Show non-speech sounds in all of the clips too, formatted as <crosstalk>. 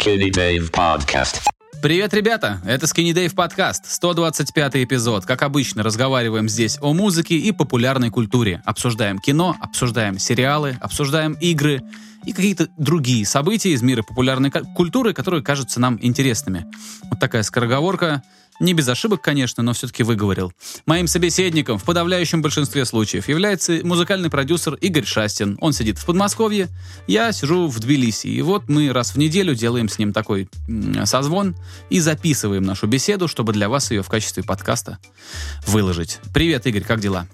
Skinny Dave Podcast. Привет, ребята! Это Skinny Dave подкаст, 125 эпизод. Как обычно, разговариваем здесь о музыке и популярной культуре. Обсуждаем кино, обсуждаем сериалы, обсуждаем игры и какие-то другие события из мира популярной культуры, которые кажутся нам интересными. Вот такая скороговорка. Не без ошибок, конечно, но все-таки выговорил. Моим собеседником в подавляющем большинстве случаев является музыкальный продюсер Игорь Шастин. Он сидит в Подмосковье, я сижу в Тбилиси. И вот мы раз в неделю делаем с ним такой созвон и записываем нашу беседу, чтобы для вас ее в качестве подкаста выложить. Привет, Игорь, как дела?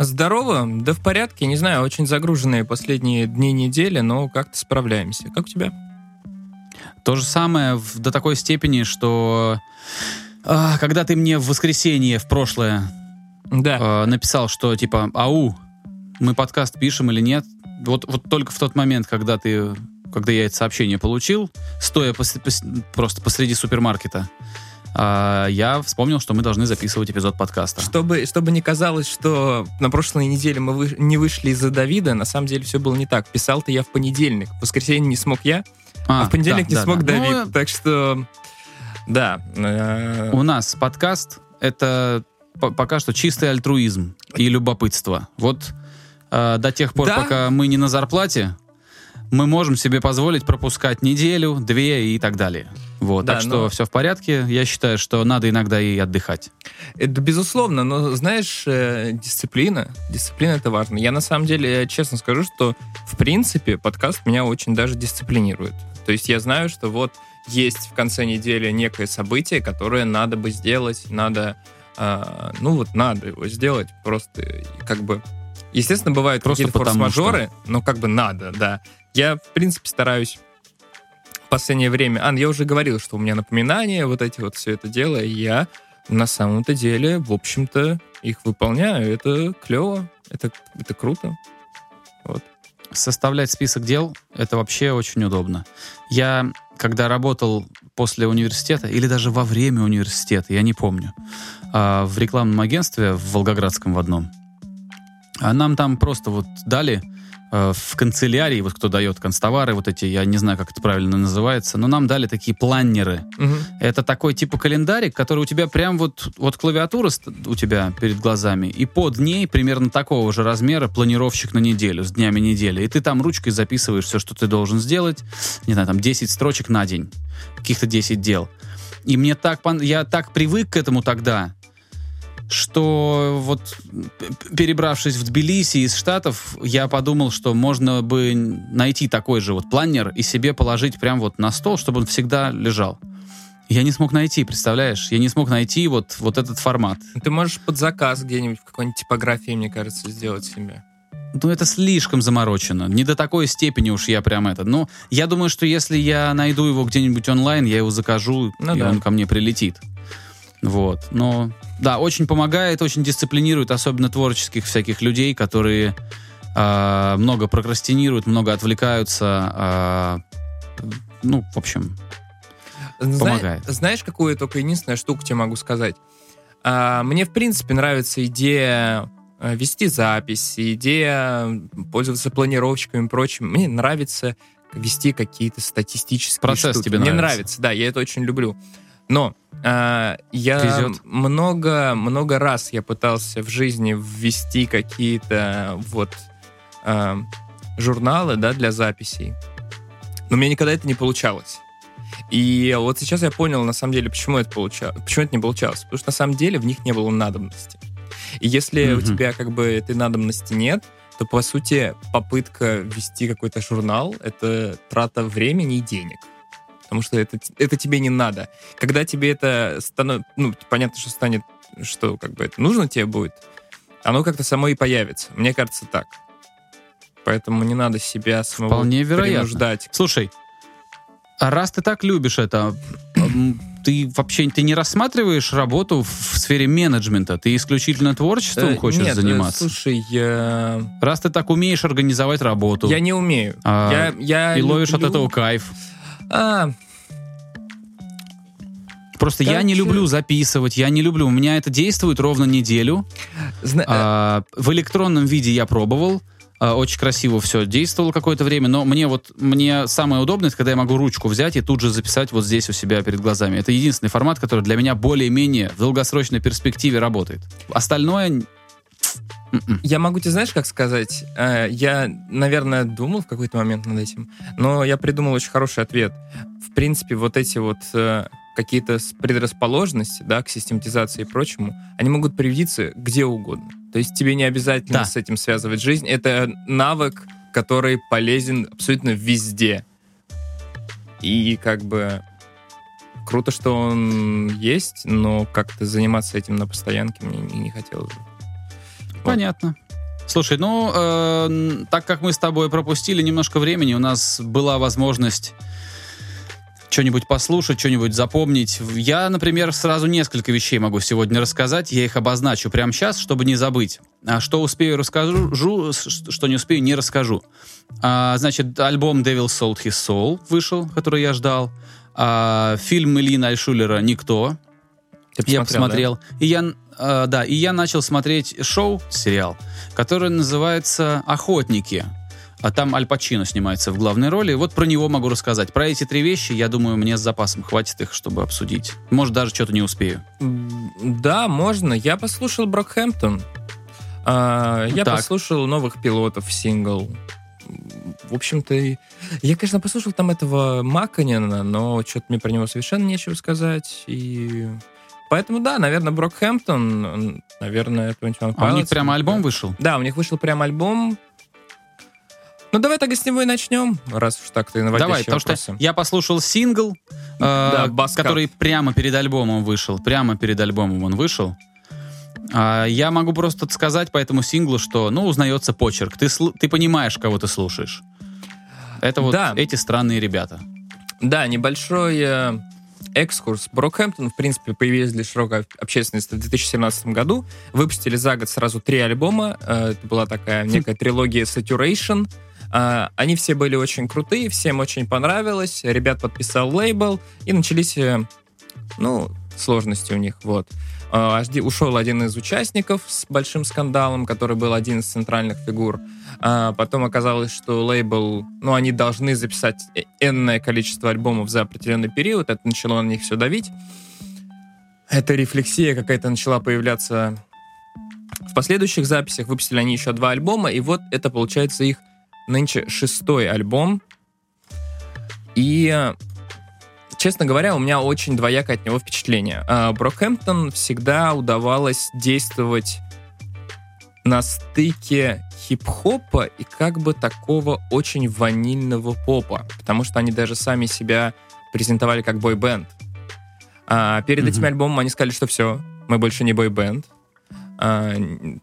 Здорово, да в порядке, не знаю, очень загруженные последние дни недели, но как-то справляемся. Как у тебя? То же самое до такой степени, что а, когда ты мне в воскресенье в прошлое да. а, написал, что типа, ау, мы подкаст пишем или нет, вот, вот только в тот момент, когда ты, когда я это сообщение получил, стоя пос, пос, просто посреди супермаркета, а, я вспомнил, что мы должны записывать эпизод подкаста. Чтобы, чтобы не казалось, что на прошлой неделе мы вы, не вышли из-за Давида, на самом деле все было не так. Писал-то я в понедельник. В воскресенье не смог я, а, а в понедельник да, не да, смог да. Давид. Ну, так что да. Э, У нас подкаст — это пока что чистый альтруизм и любопытство. Вот э, до тех пор, да? пока мы не на зарплате, мы можем себе позволить пропускать неделю, две и так далее. Вот, да, так что но... все в порядке. Я считаю, что надо иногда и отдыхать. Это безусловно, но знаешь, э, дисциплина, дисциплина это важно. Я на самом деле честно скажу, что в принципе подкаст меня очень даже дисциплинирует. То есть я знаю, что вот есть в конце недели некое событие, которое надо бы сделать, надо, э, ну вот надо его сделать, просто как бы... Естественно, бывают просто какие-то форс-мажоры, что... но как бы надо, да. Я, в принципе, стараюсь в последнее время... Ан, я уже говорил, что у меня напоминания, вот эти вот все это дело, и я на самом-то деле, в общем-то, их выполняю. Это клево, это, это круто. Вот. Составлять список дел — это вообще очень удобно. Я когда работал после университета или даже во время университета, я не помню, а, в рекламном агентстве в Волгоградском в одном, а нам там просто вот дали в канцелярии, вот кто дает констовары, вот эти, я не знаю, как это правильно называется, но нам дали такие планнеры. Угу. Это такой типа календарик, который у тебя прям вот, вот клавиатура у тебя перед глазами, и под ней примерно такого же размера планировщик на неделю, с днями недели. И ты там ручкой записываешь все, что ты должен сделать, не знаю, там 10 строчек на день, каких-то 10 дел. И мне так, я так привык к этому тогда, что вот перебравшись в Тбилиси из Штатов, я подумал, что можно бы найти такой же вот планер и себе положить прям вот на стол, чтобы он всегда лежал. Я не смог найти, представляешь? Я не смог найти вот, вот этот формат. Ты можешь под заказ где-нибудь в какой-нибудь типографии, мне кажется, сделать себе. Ну, это слишком заморочено. Не до такой степени уж я прям это. Но я думаю, что если я найду его где-нибудь онлайн, я его закажу, ну, и да. он ко мне прилетит. Вот. Но да, очень помогает, очень дисциплинирует, особенно творческих всяких людей, которые э, много прокрастинируют, много отвлекаются. Э, ну, в общем, помогает. Зна- знаешь, какую только единственную штуку тебе могу сказать? А, мне, в принципе, нравится идея э, вести запись, идея пользоваться планировщиками и прочим. Мне нравится вести какие-то статистические Процесс штуки. тебе Мне нравится. нравится, да, я это очень люблю. Но э, я много много раз я пытался в жизни ввести какие-то вот э, журналы, да, для записей, но у меня никогда это не получалось. И вот сейчас я понял, на самом деле, почему это получалось, почему это не получалось, потому что на самом деле в них не было надобности. И если mm-hmm. у тебя как бы этой надобности нет, то по сути попытка ввести какой-то журнал это трата времени и денег потому что это, это тебе не надо. Когда тебе это становится, ну, понятно, что станет, что как бы это нужно тебе будет, оно как-то само и появится. Мне кажется, так. Поэтому не надо себя самого Вполне вероятно. принуждать. Слушай, а раз ты так любишь это, ты вообще ты не рассматриваешь работу в сфере менеджмента? Ты исключительно творчеством э, хочешь нет, э, заниматься? Слушай, я... Раз ты так умеешь организовать работу. Я не умею. А, я, я и люблю... ловишь от этого кайф. А, Просто так я не люблю записывать, я не люблю. У меня это действует ровно неделю. Зна... А, в электронном виде я пробовал. А, очень красиво все действовало какое-то время, но мне вот мне самое удобное, это когда я могу ручку взять и тут же записать вот здесь у себя перед глазами. Это единственный формат, который для меня более-менее в долгосрочной перспективе работает. Остальное м-м. я могу тебе, знаешь, как сказать? Э, я, наверное, думал в какой-то момент над этим, но я придумал очень хороший ответ. В принципе, вот эти вот э, какие-то предрасположенности, да, к систематизации и прочему, они могут привиться где угодно. То есть тебе не обязательно да. с этим связывать жизнь. Это навык, который полезен абсолютно везде. И как бы круто, что он есть, но как-то заниматься этим на постоянке мне не, не хотелось бы. Понятно. Слушай, ну, э, так как мы с тобой пропустили немножко времени, у нас была возможность что-нибудь послушать, что-нибудь запомнить. Я, например, сразу несколько вещей могу сегодня рассказать. Я их обозначу прямо сейчас, чтобы не забыть. А что успею, расскажу, что не успею, не расскажу. А, значит, альбом Devil Sold His Soul вышел, который я ждал. А, фильм Ильина Альшулера «Никто». Ты посмотрел, я посмотрел. Да? И я, а, да, и я начал смотреть шоу, сериал, который называется «Охотники». А там Аль Пачино снимается в главной роли. Вот про него могу рассказать. Про эти три вещи, я думаю, мне с запасом хватит их, чтобы обсудить. Может, даже что-то не успею. Да, можно. Я послушал Брокхэмптон. А, я так. послушал новых пилотов сингл. В общем-то, я, конечно, послушал там этого Макканина, но что-то мне про него совершенно нечего сказать. И Поэтому да, наверное, Брокхэмптон, наверное, 21 Pilots. А у них прямо альбом вышел? Да, у них вышел прям альбом. Ну, давай так с него и начнем, раз уж так ты наводящий Давай, потому что я послушал сингл, э, да, который прямо перед альбомом вышел. Прямо перед альбомом он вышел. А, я могу просто сказать по этому синглу, что, ну, узнается почерк. Ты, ты понимаешь, кого ты слушаешь. Это вот да. эти странные ребята. Да, небольшой э, экскурс. Брокхэмптон, в принципе, появились для широкой общественности в 2017 году. Выпустили за год сразу три альбома. Э, это была такая некая трилогия Saturation. А, они все были очень крутые, всем очень понравилось. Ребят подписал лейбл, и начались, э, ну, сложности у них, вот. А, ушел один из участников с большим скандалом, который был один из центральных фигур. А, потом оказалось, что лейбл, ну, они должны записать э, энное количество альбомов за определенный период. Это начало на них все давить. Эта рефлексия какая-то начала появляться в последующих записях. Выпустили они еще два альбома, и вот это, получается, их нынче шестой альбом. И, честно говоря, у меня очень двоякое от него впечатление. А, Брокхэмптон всегда удавалось действовать на стыке хип-хопа и как бы такого очень ванильного попа, потому что они даже сами себя презентовали как бой-бенд. А перед mm-hmm. этим альбомом они сказали, что все, мы больше не бой-бенд, а,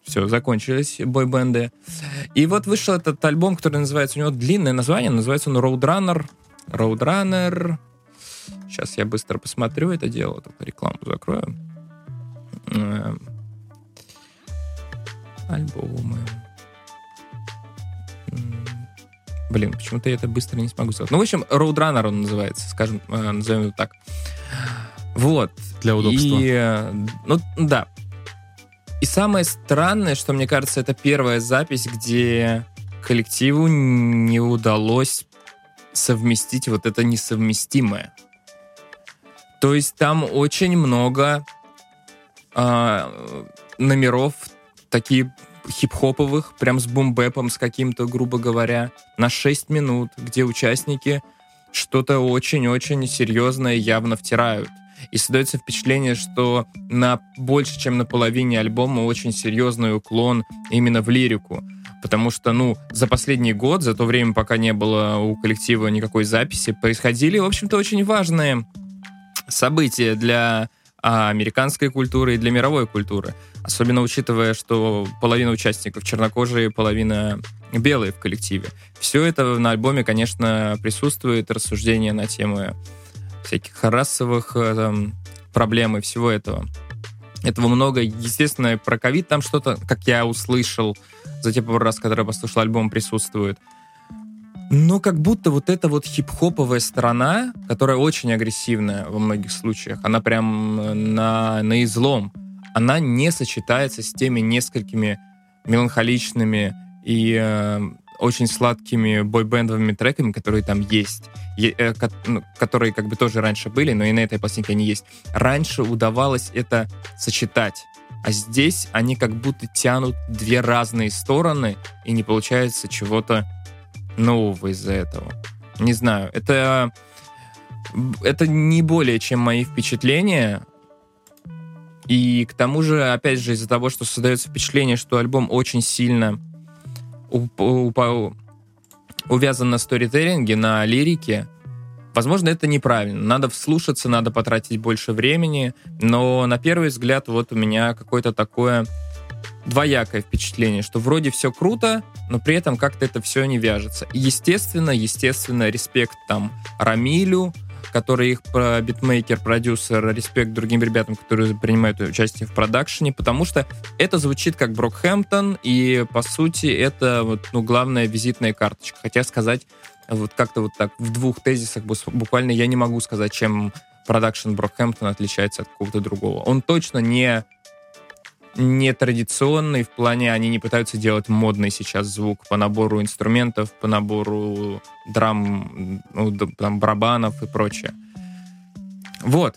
все, закончились бойбенды. И вот вышел этот альбом, который называется, у него длинное название, называется он Roadrunner. Roadrunner. Сейчас я быстро посмотрю это дело, только рекламу закрою. Э, альбомы. Блин, почему-то я это быстро не смогу сказать. Ну, в общем, Roadrunner он называется, скажем, э, назовем его так. Вот. Для удобства. И, ну, да. И самое странное, что мне кажется, это первая запись, где коллективу не удалось совместить вот это несовместимое. То есть там очень много э, номеров, такие хип-хоповых, прям с бумбэпом, с каким-то, грубо говоря, на 6 минут, где участники что-то очень-очень серьезное явно втирают. И создается впечатление, что на больше, чем на половине альбома очень серьезный уклон именно в лирику. Потому что, ну, за последний год, за то время, пока не было у коллектива никакой записи, происходили, в общем-то, очень важные события для а, американской культуры и для мировой культуры. Особенно учитывая, что половина участников чернокожие, половина белые в коллективе. Все это на альбоме, конечно, присутствует, рассуждения на темы всяких расовых э, там, проблем и всего этого. Этого много. Естественно, про ковид там что-то, как я услышал, за те пару раз, когда я послушал альбом, присутствует. Но как будто вот эта вот хип-хоповая сторона, которая очень агрессивная во многих случаях, она прям э, на, на излом, она не сочетается с теми несколькими меланхоличными и э, очень сладкими бойбендовыми треками, которые там есть, е, э, ко, ну, которые как бы тоже раньше были, но и на этой пластинке они есть. Раньше удавалось это сочетать. А здесь они как будто тянут две разные стороны, и не получается чего-то нового из-за этого. Не знаю, это, это не более чем мои впечатления. И к тому же, опять же, из-за того, что создается впечатление, что альбом очень сильно уп- уп- увязан на сторителлинге, на лирике, Возможно, это неправильно. Надо вслушаться, надо потратить больше времени. Но на первый взгляд вот у меня какое-то такое двоякое впечатление, что вроде все круто, но при этом как-то это все не вяжется. естественно, естественно, респект там Ромилю, который их битмейкер, продюсер, респект другим ребятам, которые принимают участие в продакшене, потому что это звучит как Brockhampton, и по сути это вот, ну, главная визитная карточка. Хотя сказать вот как-то вот так в двух тезисах буквально я не могу сказать, чем продакшн Brockhampton отличается от какого-то другого. Он точно не не традиционный в плане, они не пытаются делать модный сейчас звук по набору инструментов, по набору драм, ну, там, барабанов и прочее. Вот.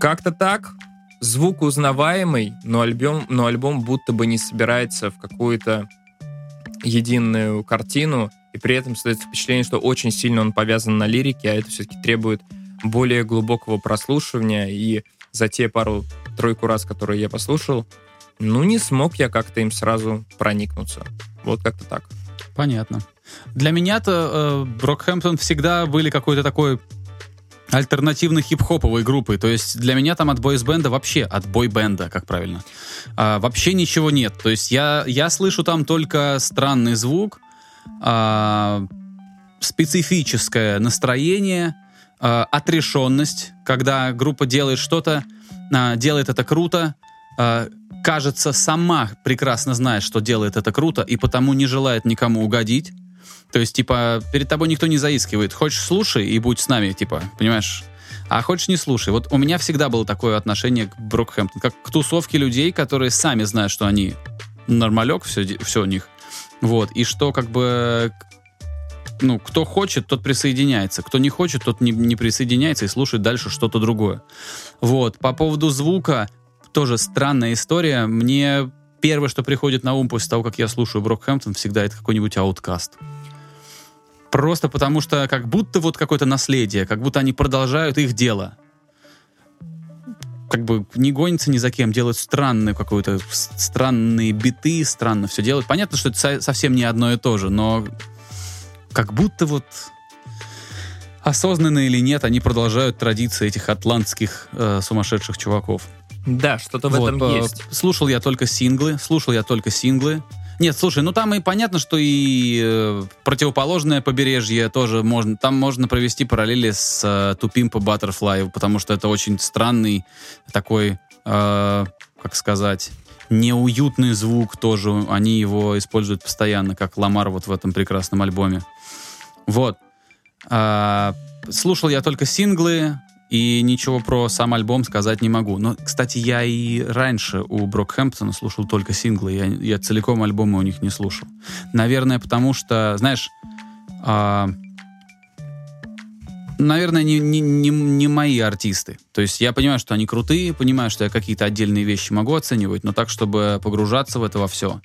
Как-то так. Звук узнаваемый, но альбом, но альбом будто бы не собирается в какую-то единую картину, и при этом создается впечатление, что очень сильно он повязан на лирике, а это все-таки требует более глубокого прослушивания, и за те пару-тройку раз, которые я послушал, ну, не смог я как-то им сразу проникнуться. Вот как-то так. Понятно. Для меня-то э, Брокхэмптон всегда были какой-то такой альтернативно хип-хоповой группой. То есть для меня там от бойсбенда вообще, от бойбенда, как правильно, а, вообще ничего нет. То есть я, я слышу там только странный звук, а, специфическое настроение, а, отрешенность, когда группа делает что-то, делает это круто, а, кажется, сама прекрасно знает, что делает это круто, и потому не желает никому угодить. То есть, типа, перед тобой никто не заискивает. Хочешь, слушай и будь с нами, типа, понимаешь? А хочешь, не слушай. Вот у меня всегда было такое отношение к Брокхэмптон, как к тусовке людей, которые сами знают, что они нормалек, все, все у них. Вот, и что как бы ну, кто хочет, тот присоединяется. Кто не хочет, тот не, не присоединяется и слушает дальше что-то другое. Вот. По поводу звука, тоже странная история. Мне первое, что приходит на ум после того, как я слушаю Брокхэмптон, всегда это какой-нибудь ауткаст. Просто потому что как будто вот какое-то наследие, как будто они продолжают их дело. Как бы не гонятся ни за кем, делают странные какой-то странные биты, странно все делают. Понятно, что это совсем не одно и то же, но как будто вот осознанно или нет, они продолжают традиции этих атлантских э, сумасшедших чуваков. Да, что-то в вот, этом э, есть. Слушал я только синглы, слушал я только синглы. Нет, слушай, ну там и понятно, что и э, противоположное побережье тоже можно, там можно провести параллели с э, Тупим по потому что это очень странный такой, э, как сказать, неуютный звук тоже. Они его используют постоянно, как Ламар вот в этом прекрасном альбоме. Вот. А, слушал я только синглы, и ничего про сам альбом сказать не могу. Но, кстати, я и раньше у Брокхэмптона слушал только синглы. Я, я целиком альбомы у них не слушал. Наверное, потому что, знаешь, а, наверное, не, не, не, не мои артисты. То есть я понимаю, что они крутые, понимаю, что я какие-то отдельные вещи могу оценивать, но так, чтобы погружаться в это во все,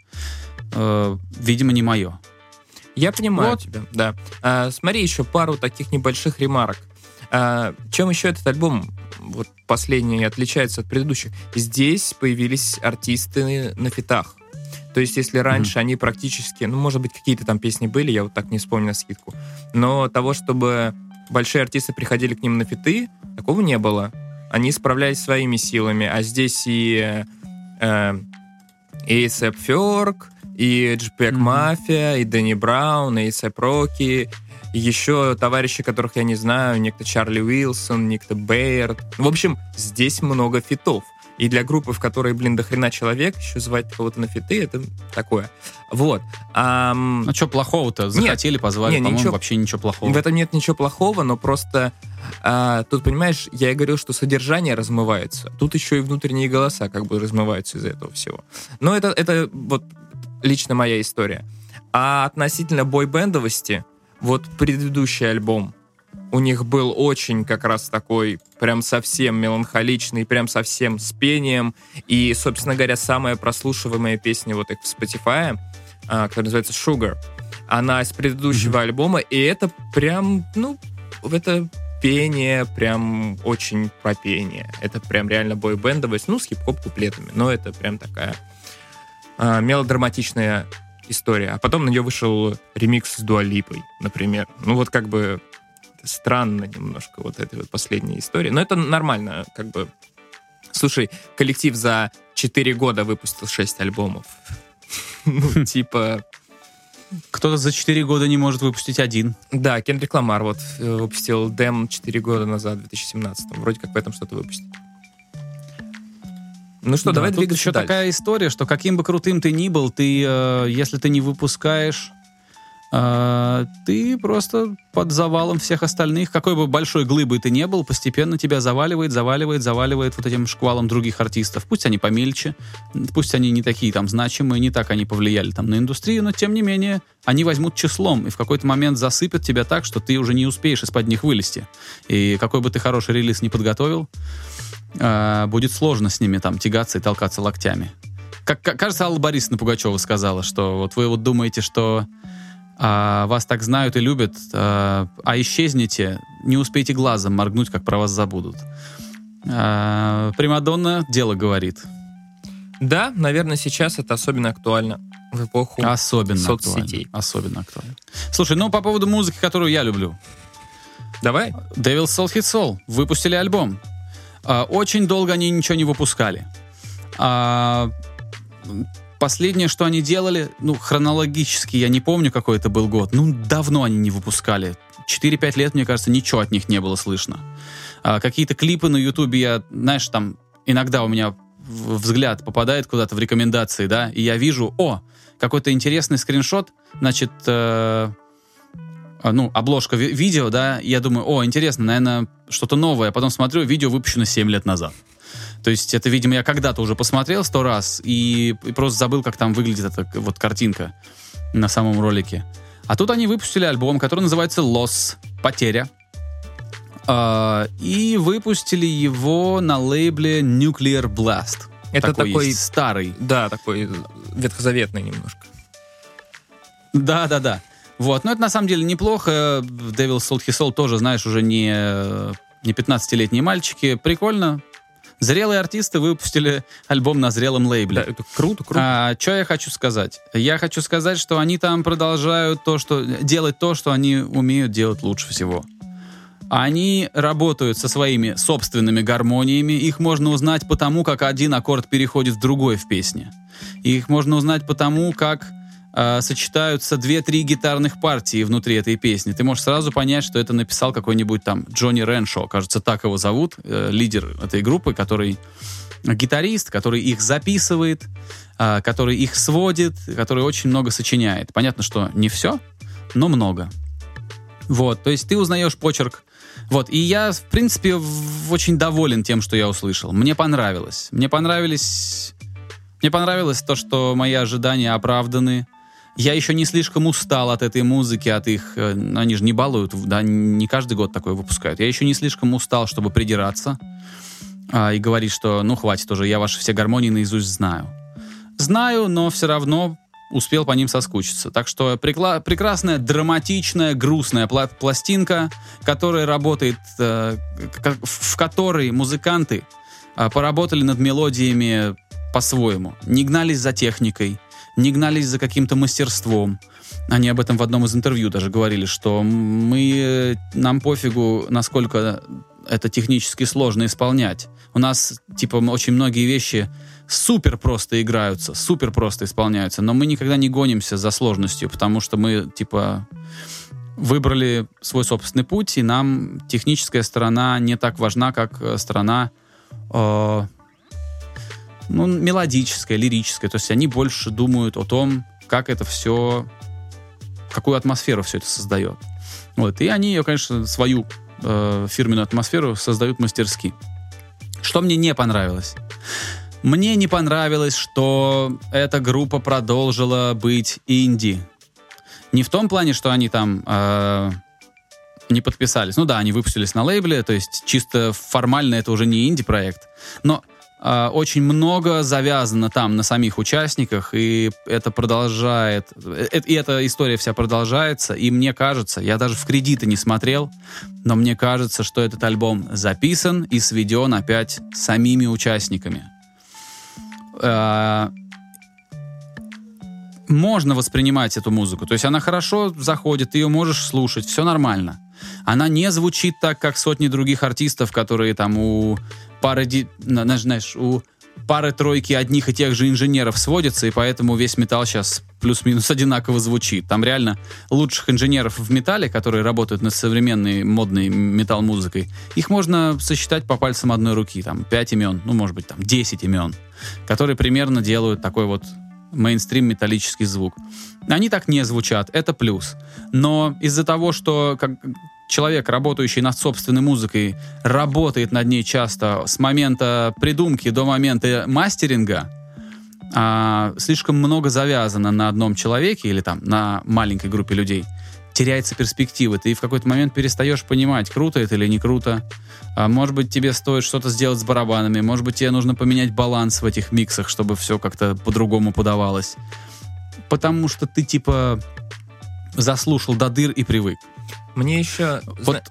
э, видимо, не мое. Я понимаю вот. тебя, да. А, смотри, еще пару таких небольших ремарок. А, чем еще этот альбом вот последний отличается от предыдущих? Здесь появились артисты на фитах. То есть, если раньше mm-hmm. они практически, ну, может быть, какие-то там песни были, я вот так не вспомню на скидку, но того, чтобы большие артисты приходили к ним на фиты, такого не было. Они справлялись своими силами, а здесь и э, и ASAP Ferg, и JPEG mm-hmm. Mafia, и Дэнни Браун, и ASAP Rocky, и еще товарищи, которых я не знаю, некто Чарли Уилсон, некто Бейерд. В общем, здесь много фитов. И для группы, в которой, блин, до хрена человек, еще звать кого-то на фиты, это такое. Вот. Ам... Ну, что плохого-то? Захотели, нет, позвали, нет, по-моему, ничего, вообще ничего плохого. В этом нет ничего плохого, но просто а, тут, понимаешь, я и говорил, что содержание размывается. Тут еще и внутренние голоса как бы размываются из-за этого всего. Но это, это вот лично моя история. А относительно бойбендовости, вот предыдущий альбом, у них был очень как раз такой прям совсем меланхоличный, прям совсем с пением. И, собственно говоря, самая прослушиваемая песня вот их в Spotify, а, которая называется Sugar, она из предыдущего mm-hmm. альбома, и это прям, ну, это пение прям очень про пение. Это прям реально бойбендовость, ну, с хип-хоп куплетами, но это прям такая а, мелодраматичная история. А потом на нее вышел ремикс с Дуалипой, например. Ну, вот как бы странно немножко вот этой вот последней истории. Но это нормально, как бы. Слушай, коллектив за 4 года выпустил 6 альбомов. <laughs> Ну, типа... Кто-то за 4 года не может выпустить один. Да, Кендрик Ламар вот э, выпустил Дэм 4 года назад, в 2017. Вроде как в этом что-то выпустил. Ну что, да, давай тут двигаться еще дальше. такая история, что каким бы крутым ты ни был, ты, э, если ты не выпускаешь а, ты просто под завалом всех остальных, какой бы большой глыбой ты не был, постепенно тебя заваливает, заваливает, заваливает вот этим шквалом других артистов. Пусть они помельче, пусть они не такие там значимые, не так они повлияли там на индустрию, но тем не менее они возьмут числом и в какой-то момент засыпят тебя так, что ты уже не успеешь из-под них вылезти. И какой бы ты хороший релиз не подготовил, а, будет сложно с ними там тягаться и толкаться локтями. Как, кажется, Алла Борисовна Пугачева сказала, что вот вы вот думаете, что а, вас так знают и любят, а, а исчезнете, не успейте глазом моргнуть, как про вас забудут. А, Примадонна дело говорит. Да, наверное, сейчас это особенно актуально в эпоху особенно соцсетей. Актуально, особенно актуально. Слушай, ну по поводу музыки, которую я люблю. Давай. Devil's Soul Hit Soul. Выпустили альбом. А, очень долго они ничего не выпускали. А, Последнее, что они делали, ну, хронологически, я не помню, какой это был год. Ну, давно они не выпускали. 4-5 лет, мне кажется, ничего от них не было слышно. А, какие-то клипы на Ютубе я, знаешь, там иногда у меня взгляд попадает куда-то в рекомендации, да, и я вижу, о, какой-то интересный скриншот, значит, э, ну, обложка ви- видео, да, я думаю, о, интересно, наверное, что-то новое. Потом смотрю, видео выпущено 7 лет назад. То есть это, видимо, я когда-то уже посмотрел сто раз и, и просто забыл, как там выглядит эта вот картинка на самом ролике. А тут они выпустили альбом, который называется Loss, Потеря. Uh, и выпустили его на лейбле Nuclear Blast. Это такой, такой старый. Да, такой ветхозаветный немножко. Да, да, да. Вот, но это на самом деле неплохо. Devil Soul Soul тоже, знаешь, уже не, не 15-летние мальчики. Прикольно, Зрелые артисты выпустили альбом на зрелом лейбле. Да, это круто, круто. А, что я хочу сказать? Я хочу сказать, что они там продолжают то, что делать то, что они умеют делать лучше всего. Они работают со своими собственными гармониями. Их можно узнать потому, как один аккорд переходит в другой в песне. Их можно узнать потому, как э, сочетаются две-три гитарных партии внутри этой песни. Ты можешь сразу понять, что это написал какой-нибудь там Джонни Реншо, кажется, так его зовут, э, лидер этой группы, который гитарист, который их записывает, э, который их сводит, который очень много сочиняет. Понятно, что не все, но много. Вот, то есть ты узнаешь почерк вот, и я, в принципе, в, очень доволен тем, что я услышал. Мне понравилось. Мне понравились... Мне понравилось то, что мои ожидания оправданы. Я еще не слишком устал от этой музыки, от их... Э, они же не балуют, да, не каждый год такое выпускают. Я еще не слишком устал, чтобы придираться а, и говорить, что ну хватит уже, я ваши все гармонии наизусть знаю. Знаю, но все равно успел по ним соскучиться. Так что прекла- прекрасная, драматичная, грустная пла- пластинка, которая работает, э, в которой музыканты э, поработали над мелодиями по-своему. Не гнались за техникой, не гнались за каким-то мастерством. Они об этом в одном из интервью даже говорили, что мы, нам пофигу, насколько это технически сложно исполнять. У нас, типа, очень многие вещи супер просто играются, супер просто исполняются, но мы никогда не гонимся за сложностью, потому что мы, типа, выбрали свой собственный путь, и нам техническая сторона не так важна, как э, сторона э, ну, мелодическая, лирическая. То есть они больше думают о том, как это все, какую атмосферу все это создает. Вот. И они ее, конечно, свою э, фирменную атмосферу создают мастерски. Что мне не понравилось? Мне не понравилось, что эта группа продолжила быть инди. Не в том плане, что они там э, не подписались. Ну да, они выпустились на лейбле, то есть чисто формально это уже не инди-проект. Но очень много завязано там на самих участниках, и это продолжает, э, и эта история вся продолжается, и мне кажется, я даже в кредиты не смотрел, но мне кажется, что этот альбом записан и сведен опять самими участниками. Э, можно воспринимать эту музыку. То есть она хорошо заходит, ты ее можешь слушать, все нормально. Она не звучит так, как сотни других артистов, которые там у пары, знаешь, у пары-тройки одних и тех же инженеров сводятся, и поэтому весь металл сейчас плюс-минус <laughs> одинаково звучит. Там реально лучших инженеров в металле, которые работают над современной модной металл-музыкой, их можно сосчитать по пальцам одной руки. Там пять имен, ну, может быть, там 10 имен, которые примерно делают такой вот мейнстрим металлический звук. Они так не звучат, это плюс. Но из-за того, что как, человек, работающий над собственной музыкой, работает над ней часто с момента придумки до момента мастеринга, а, слишком много завязано на одном человеке или там на маленькой группе людей, теряется перспектива. Ты в какой-то момент перестаешь понимать, круто это или не круто. А, может быть, тебе стоит что-то сделать с барабанами, может быть, тебе нужно поменять баланс в этих миксах, чтобы все как-то по-другому подавалось. Потому что ты типа заслушал до дыр и привык. Мне еще... Вот,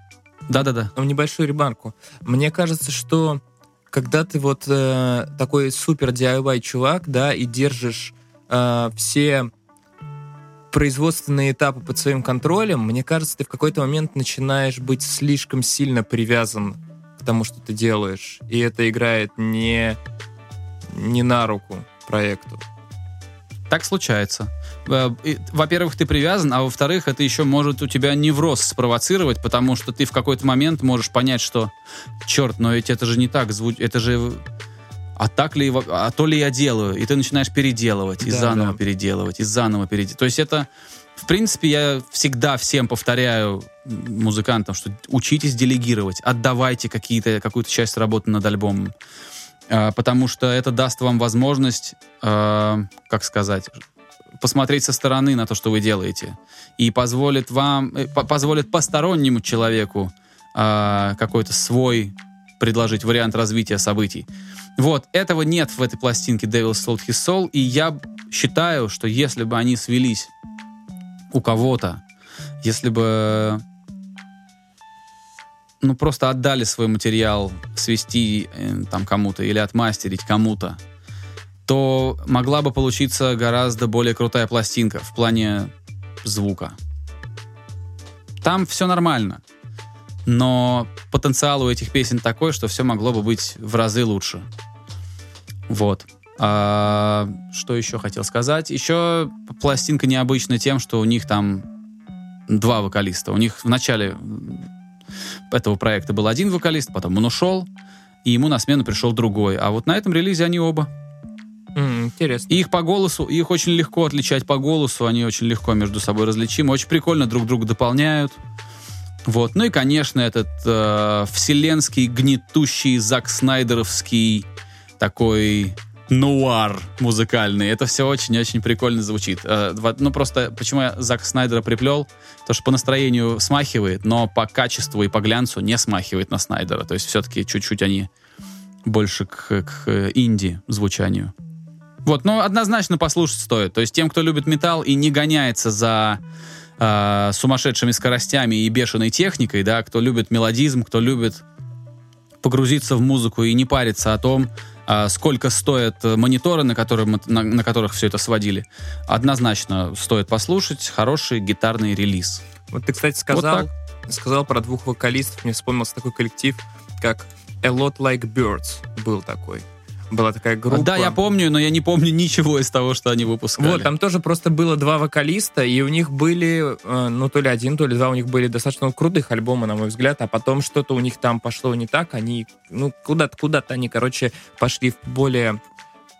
да-да-да. Небольшую ремарку. Мне кажется, что когда ты вот э, такой супер DIY чувак, да, и держишь э, все производственные этапы под своим контролем, мне кажется, ты в какой-то момент начинаешь быть слишком сильно привязан к тому, что ты делаешь. И это играет не, не на руку проекту. Так случается. Э, во-первых, ты привязан, а во-вторых, это еще может у тебя невроз спровоцировать, потому что ты в какой-то момент можешь понять, что черт, но ведь это же не так звучит, это же а так ли, а то ли я делаю, и ты начинаешь переделывать, и да, заново да. переделывать, и заново переделывать. То есть это, в принципе, я всегда всем повторяю музыкантам, что учитесь делегировать, отдавайте какие-то, какую-то часть работы над альбомом. А, потому что это даст вам возможность, э, как сказать, посмотреть со стороны на то, что вы делаете, и позволит вам, э, позволит постороннему человеку э, какой-то свой предложить вариант развития событий. Вот, этого нет в этой пластинке Devil's Sold His Soul, и я считаю, что если бы они свелись у кого-то, если бы ну, просто отдали свой материал свести э, там кому-то или отмастерить кому-то, то могла бы получиться гораздо более крутая пластинка в плане звука. Там все нормально, но потенциал у этих песен такой, что все могло бы быть в разы лучше. Вот. А, что еще хотел сказать? Еще пластинка необычна тем, что у них там два вокалиста. У них в начале этого проекта был один вокалист, потом он ушел, и ему на смену пришел другой. А вот на этом релизе они оба. Mm, интересно. И их по голосу, их очень легко отличать по голосу, они очень легко между собой различимы, очень прикольно друг друга дополняют. Вот. Ну и, конечно, этот э, вселенский, гнетущий, Зак Снайдеровский такой нуар музыкальный. Это все очень-очень прикольно звучит. Э, ну, просто почему я Зака Снайдера приплел? То, что по настроению смахивает, но по качеству и по глянцу не смахивает на Снайдера. То есть все-таки чуть-чуть они больше к, к инди звучанию. Вот, но однозначно послушать стоит. То есть тем, кто любит металл и не гоняется за э, сумасшедшими скоростями и бешеной техникой, да, кто любит мелодизм, кто любит погрузиться в музыку и не париться о том, а, сколько стоят мониторы, на, которые на, на которых все это сводили. Однозначно стоит послушать. Хороший гитарный релиз. Вот ты, кстати, сказал, вот сказал про двух вокалистов. Мне вспомнился такой коллектив, как A Lot Like Birds был такой была такая группа. Да, я помню, но я не помню ничего из того, что они выпускали. Вот, там тоже просто было два вокалиста, и у них были, э, ну, то ли один, то ли два, у них были достаточно крутых альбомы, на мой взгляд, а потом что-то у них там пошло не так, они, ну, куда-то, куда-то они, короче, пошли в более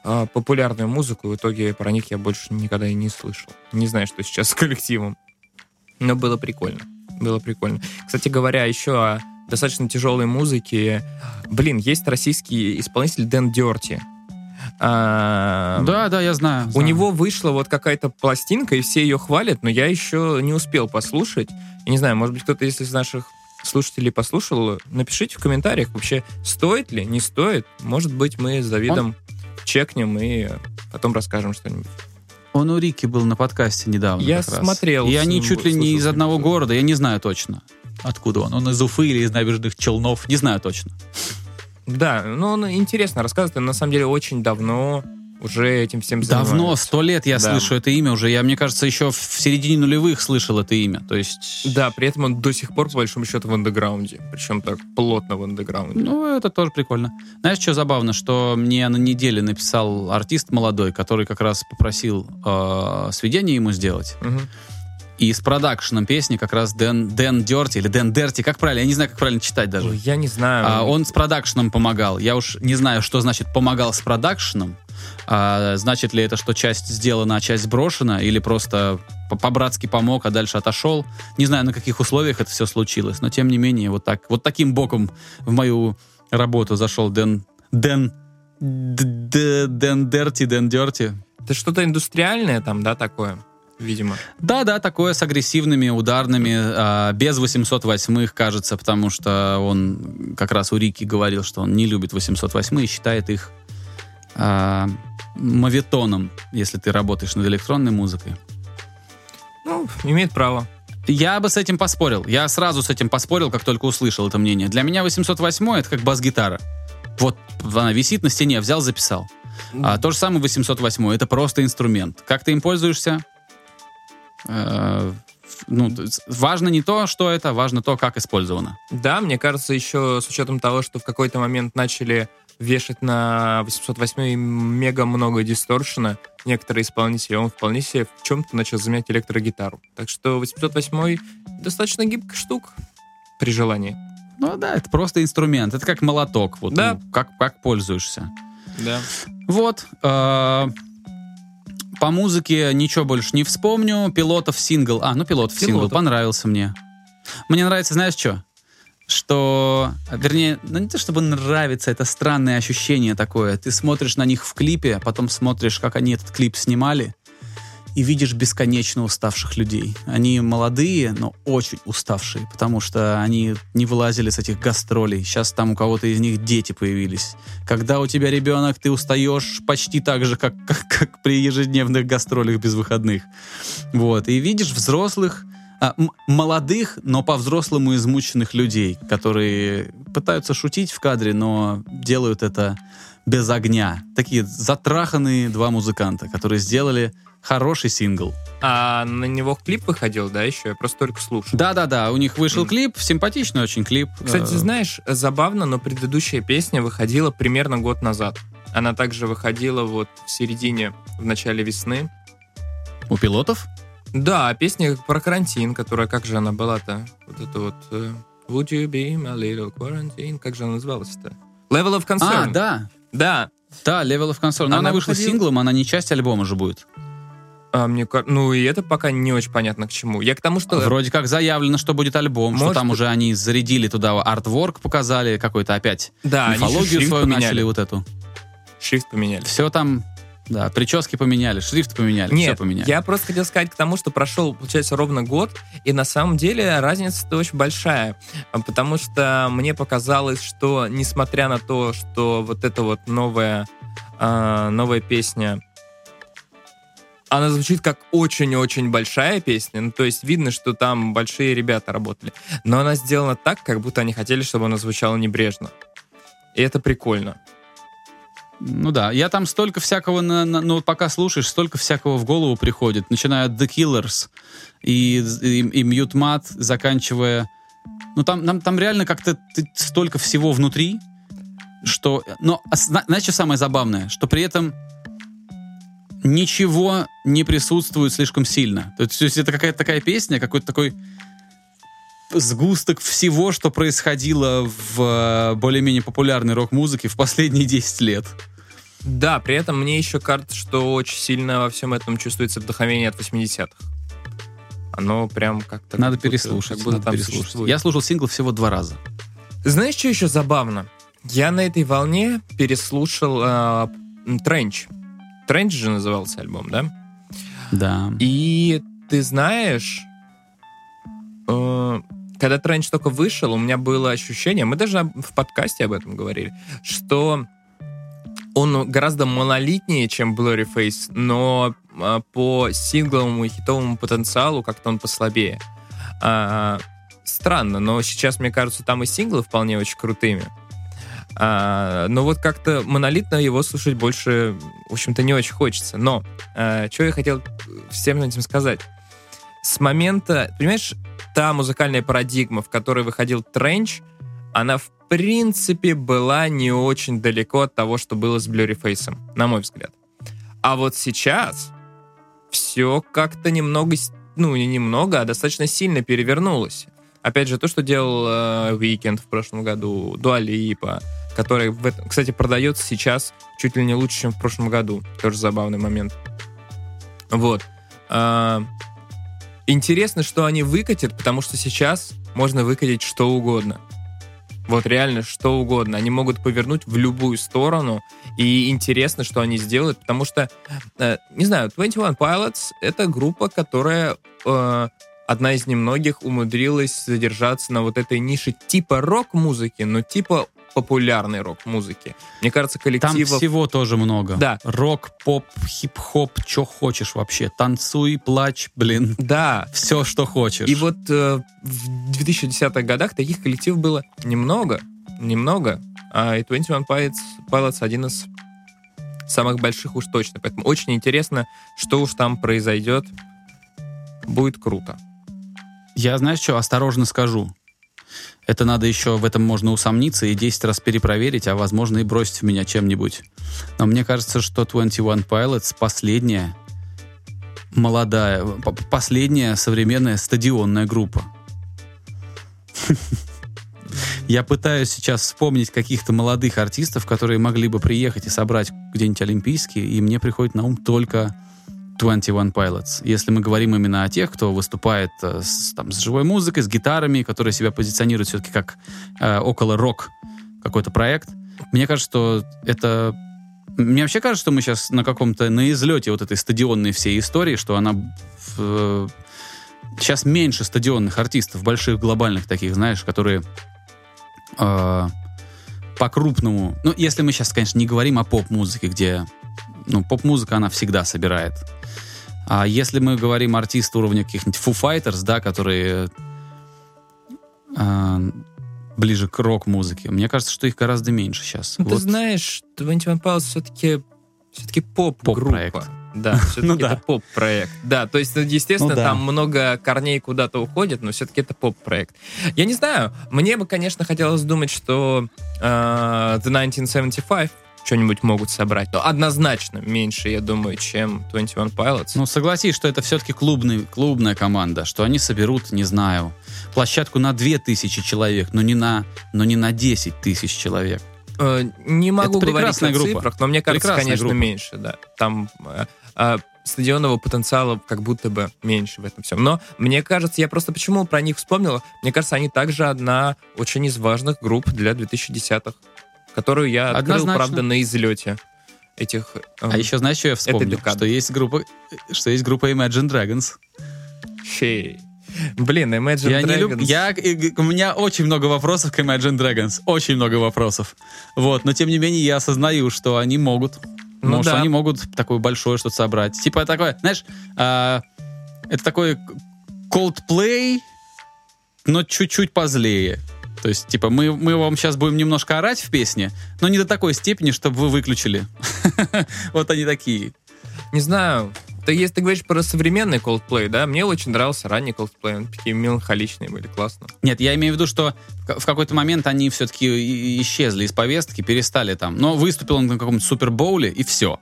э, популярную музыку, и в итоге про них я больше никогда и не слышал. Не знаю, что сейчас с коллективом. Но было прикольно. Было прикольно. Кстати говоря, еще о достаточно тяжелой музыки. Блин, есть российский исполнитель Дэн Дерти. А, Да, да, я знаю. У знаю. него вышла вот какая-то пластинка, и все ее хвалят, но я еще не успел послушать. Я не знаю, может быть, кто-то из наших слушателей послушал, напишите в комментариях, вообще стоит ли, не стоит. Может быть, мы с Давидом чекнем и потом расскажем что-нибудь. Он у Рики был на подкасте недавно. Я смотрел И они чуть ли не из одного города, я не знаю точно. Откуда он? Он из Уфы или из набережных Челнов? Не знаю точно. Да, ну он интересно рассказывает, он на самом деле очень давно уже этим всем занимается. Давно, сто лет я Да. слышу это имя уже. Я, мне кажется, еще в середине нулевых слышал это имя. То есть... Да, при этом он до сих пор, по большому счету, в андеграунде. Причем так плотно в андеграунде. Ну, это тоже прикольно. Знаешь, что забавно, что мне на неделе написал артист молодой, который как раз попросил э, сведение ему сделать. Мгм. И с продакшеном песни как раз Дэн, Дэн Дерти или Дэн Дерти, как правильно, я не знаю, как правильно читать даже. Ой, Я не знаю. А, он с продакшеном помогал. Я уж не знаю, что значит помогал с продакшеном. А, значит ли это, что часть сделана, а часть сброшена, или просто по- по-братски помог, а дальше отошел. Не знаю, на каких условиях это все случилось, но тем не менее, вот так, вот таким боком в мою работу зашел Дэн, Дэн, Дэн Дерти, Дэн Дерти. Это что-то индустриальное там, да, такое, видимо. Да-да, такое с агрессивными ударными, а, без 808-х, кажется, потому что он как раз у Рики говорил, что он не любит 808 и считает их а, мавитоном, если ты работаешь над электронной музыкой. Ну, имеет право. Я бы с этим поспорил. Я сразу с этим поспорил, как только услышал это мнение. Для меня 808 это как бас-гитара. Вот она висит на стене, взял, записал. А то же самое 808 это просто инструмент. Как ты им пользуешься? Э, ну, важно не то, что это, важно то, как использовано. Да, мне кажется, еще с учетом того, что в какой-то момент начали вешать на 808 мега много дисторшена, некоторые исполнители, он вполне себе в чем-то начал заменять электрогитару. Так что 808 достаточно гибкая штука при желании. Ну да, это просто инструмент. Это как молоток. Вот, Да. ну, как, как пользуешься. Да. Вот. э, по музыке ничего больше не вспомню. Пилотов сингл. А, ну пилотов, сингл Пилотов. понравился мне. Мне нравится, знаешь что? Что, вернее, ну не то чтобы нравится, это странное ощущение такое. Ты смотришь на них в клипе, а потом смотришь, как они этот клип снимали, и видишь бесконечно уставших людей. Они молодые, но очень уставшие, потому что они не вылазили с этих гастролей. Сейчас там у кого-то из них дети появились. Когда у тебя ребенок, ты устаешь почти так же, как, как, как при ежедневных гастролях без выходных. Вот. И видишь взрослых, а, молодых, но по-взрослому измученных людей, которые пытаются шутить в кадре, но делают это без огня. Такие затраханные два музыканта, которые сделали хороший сингл. А на него клип выходил, да, еще? Я просто только слушал. Да-да-да, у них вышел Мгм. клип, симпатичный очень клип. Кстати, Э, знаешь, забавно, но предыдущая песня выходила примерно год назад. Она также выходила вот в середине, в начале весны. У пилотов? Да, песня про карантин, которая, как же она была-то? Вот это вот... э, Would you be my little quarantine? Как же она называлась-то? Level of Concern. А, да. Да. Да, Level of Concern. Но она, Она вышла выходила- синглом, она не часть альбома же будет. А, мне Ну, и это пока не очень понятно к чему. Я к тому, что... Вроде как заявлено, что будет альбом, что Может там быть. уже они зарядили туда артворк, показали какой-то опять Да, мифологию свою поменяли. начали вот эту. Шрифт поменяли. Все там, да, прически поменяли, шрифт поменяли, все Нет, поменяли. я просто хотел сказать к тому, что прошел, получается, ровно год, и на самом деле разница-то очень большая, А, потому что мне показалось, что несмотря на то, что вот эта вот новая, а, новая песня, она звучит как очень-очень большая песня, ну, то есть видно, что там большие ребята работали, но она сделана так, как будто они хотели, чтобы она звучала небрежно. И это прикольно. Ну да, я там столько всякого, на, на- ну пока слушаешь, столько всякого в голову приходит, начиная от The Killers и, и, и Mute Mat, заканчивая... Ну там, там, там реально как-то столько всего внутри, что... Но а зна- знаешь, что самое забавное? Что при этом ничего не присутствует слишком сильно. То есть, то есть это какая-то такая песня, какой-то такой сгусток всего, что происходило в э, более-менее популярной рок-музыке в последние 10 лет. Да, при этом мне еще кажется, что очень сильно во всем этом чувствуется вдохновение от 80-х. Оно прям как-то... Надо как переслушать. как будто надо там переслушать. существует. Я слушал сингл всего два раза. Знаешь, что еще забавно? Я на этой волне переслушал, э, Тренч. Тренч же назывался альбом, да? Да. И ты знаешь, э, когда Тренч только вышел, у меня было ощущение, мы даже в подкасте об этом говорили, что он гораздо монолитнее, чем Blurryface, но э, по сингловому и хитовому потенциалу как-то он послабее. А, странно, но сейчас, мне кажется, там и синглы вполне очень крутыми. А, но вот как-то монолитно его слушать больше, в общем-то, не очень хочется. Но а, что я хотел всем этим сказать? С момента, понимаешь, та музыкальная парадигма, в которой выходил Тренч, она в принципе была не очень далеко от того, что было с Blurryface, на мой взгляд. А вот сейчас все как-то немного, ну не немного, а достаточно сильно перевернулось. Опять же, то, что делал э, Weekend в прошлом году, Дуалипа, который, кстати, продается сейчас чуть ли не лучше, чем в прошлом году. Тоже забавный момент. Вот. А, интересно, что они выкатят, потому что сейчас можно выкатить что угодно. Вот реально что угодно. Они могут повернуть в любую сторону. И интересно, что они сделают, потому что, э, не знаю, 21 Pilots — это группа, которая э, одна из немногих умудрилась задержаться на вот этой нише типа рок-музыки, но типа популярной рок-музыки. Мне кажется, коллективов... Там всего тоже много. Да. Рок, поп, хип-хоп, что хочешь вообще. Танцуй, плачь, блин. Да. Все, что хочешь. И вот э, в 2010-х годах таких коллективов было немного. Немного. А и 21 Pilots, Pilots один из самых больших уж точно. Поэтому очень интересно, что уж там произойдет. Будет круто. Я, знаешь что, осторожно скажу. Это надо еще, в этом можно усомниться и 10 раз перепроверить, а возможно и бросить в меня чем-нибудь. Но мне кажется, что 21 Pilots последняя молодая, последняя современная стадионная группа. <laughs> Я пытаюсь сейчас вспомнить каких-то молодых артистов, которые могли бы приехать и собрать где-нибудь олимпийские, и мне приходит на ум только 21 Pilots. Если мы говорим именно о тех, кто выступает э, с, там, с живой музыкой, с гитарами, которые себя позиционируют все-таки как э, около рок какой-то проект, мне кажется, что это... Мне вообще кажется, что мы сейчас на каком-то, на излете вот этой стадионной всей истории, что она... Э, сейчас меньше стадионных артистов, больших глобальных таких, знаешь, которые э, по-крупному... Ну, если мы сейчас, конечно, не говорим о поп-музыке, где ну, поп-музыка, она всегда собирает. А если мы говорим артисты уровня каких-нибудь Foo Fighters, да, которые э, ближе к рок-музыке, мне кажется, что их гораздо меньше сейчас. Ну, вот. Ты знаешь, 21 Pilots все-таки все-таки поп-группа. Поп да, все-таки <laughs> ну, да. это поп-проект. Да, то есть, ну, естественно, ну, да. там много корней куда-то уходит, но все-таки это поп-проект. Я не знаю, мне бы, конечно, хотелось думать, что э, The 1975 что-нибудь могут собрать. Но однозначно меньше, я думаю, чем 21 Pilots. Ну, согласись, что это все-таки клубный, клубная команда, что они соберут, не знаю, площадку на 2000 человек, но не на, но не на 10 тысяч человек. Э, не могу это говорить о группа. цифрах, но мне кажется, прекрасная конечно, группа. меньше, да. Там э, э, стадионного потенциала как будто бы меньше в этом всем. Но мне кажется, я просто почему про них вспомнил, мне кажется, они также одна очень из важных групп для 2010-х которую я открыл, Однозначно. правда, на излете этих... Эм, а еще знаешь, что я вспомнил? Что есть группа, что есть группа Imagine Dragons. Шей. Блин, Imagine я Dragons. Не люб... я, у меня очень много вопросов к Imagine Dragons. Очень много вопросов. Вот, но тем не менее я осознаю, что они могут. Ну, Может, да. они могут такое большое что-то собрать. Типа такое, знаешь, э, это такой Coldplay, но чуть-чуть позлее. То есть, типа, мы, мы вам сейчас будем немножко орать в песне, но не до такой степени, чтобы вы выключили. <laughs> Вот они такие. Не знаю. Ты, если ты говоришь про современный Coldplay, да, мне очень нравился ранний Coldplay, он такие меланхоличные были, классно. Нет, я имею в виду, что в какой-то момент они все-таки исчезли из повестки, перестали там. Но выступил он на каком-то супербоуле, и все.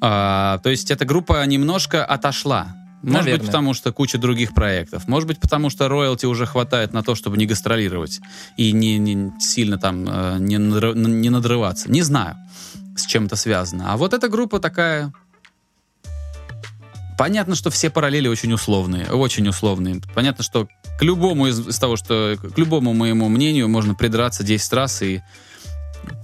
А, то есть эта группа немножко отошла может Наверное. быть, потому что куча других проектов. Может быть, потому что роялти уже хватает на то, чтобы не гастролировать и не, не сильно там э, не, не надрываться. Не знаю, с чем это связано. А вот эта группа такая... Понятно, что все параллели очень условные, очень условные. Понятно, что к любому из, из того, что к любому моему мнению можно придраться 10 раз и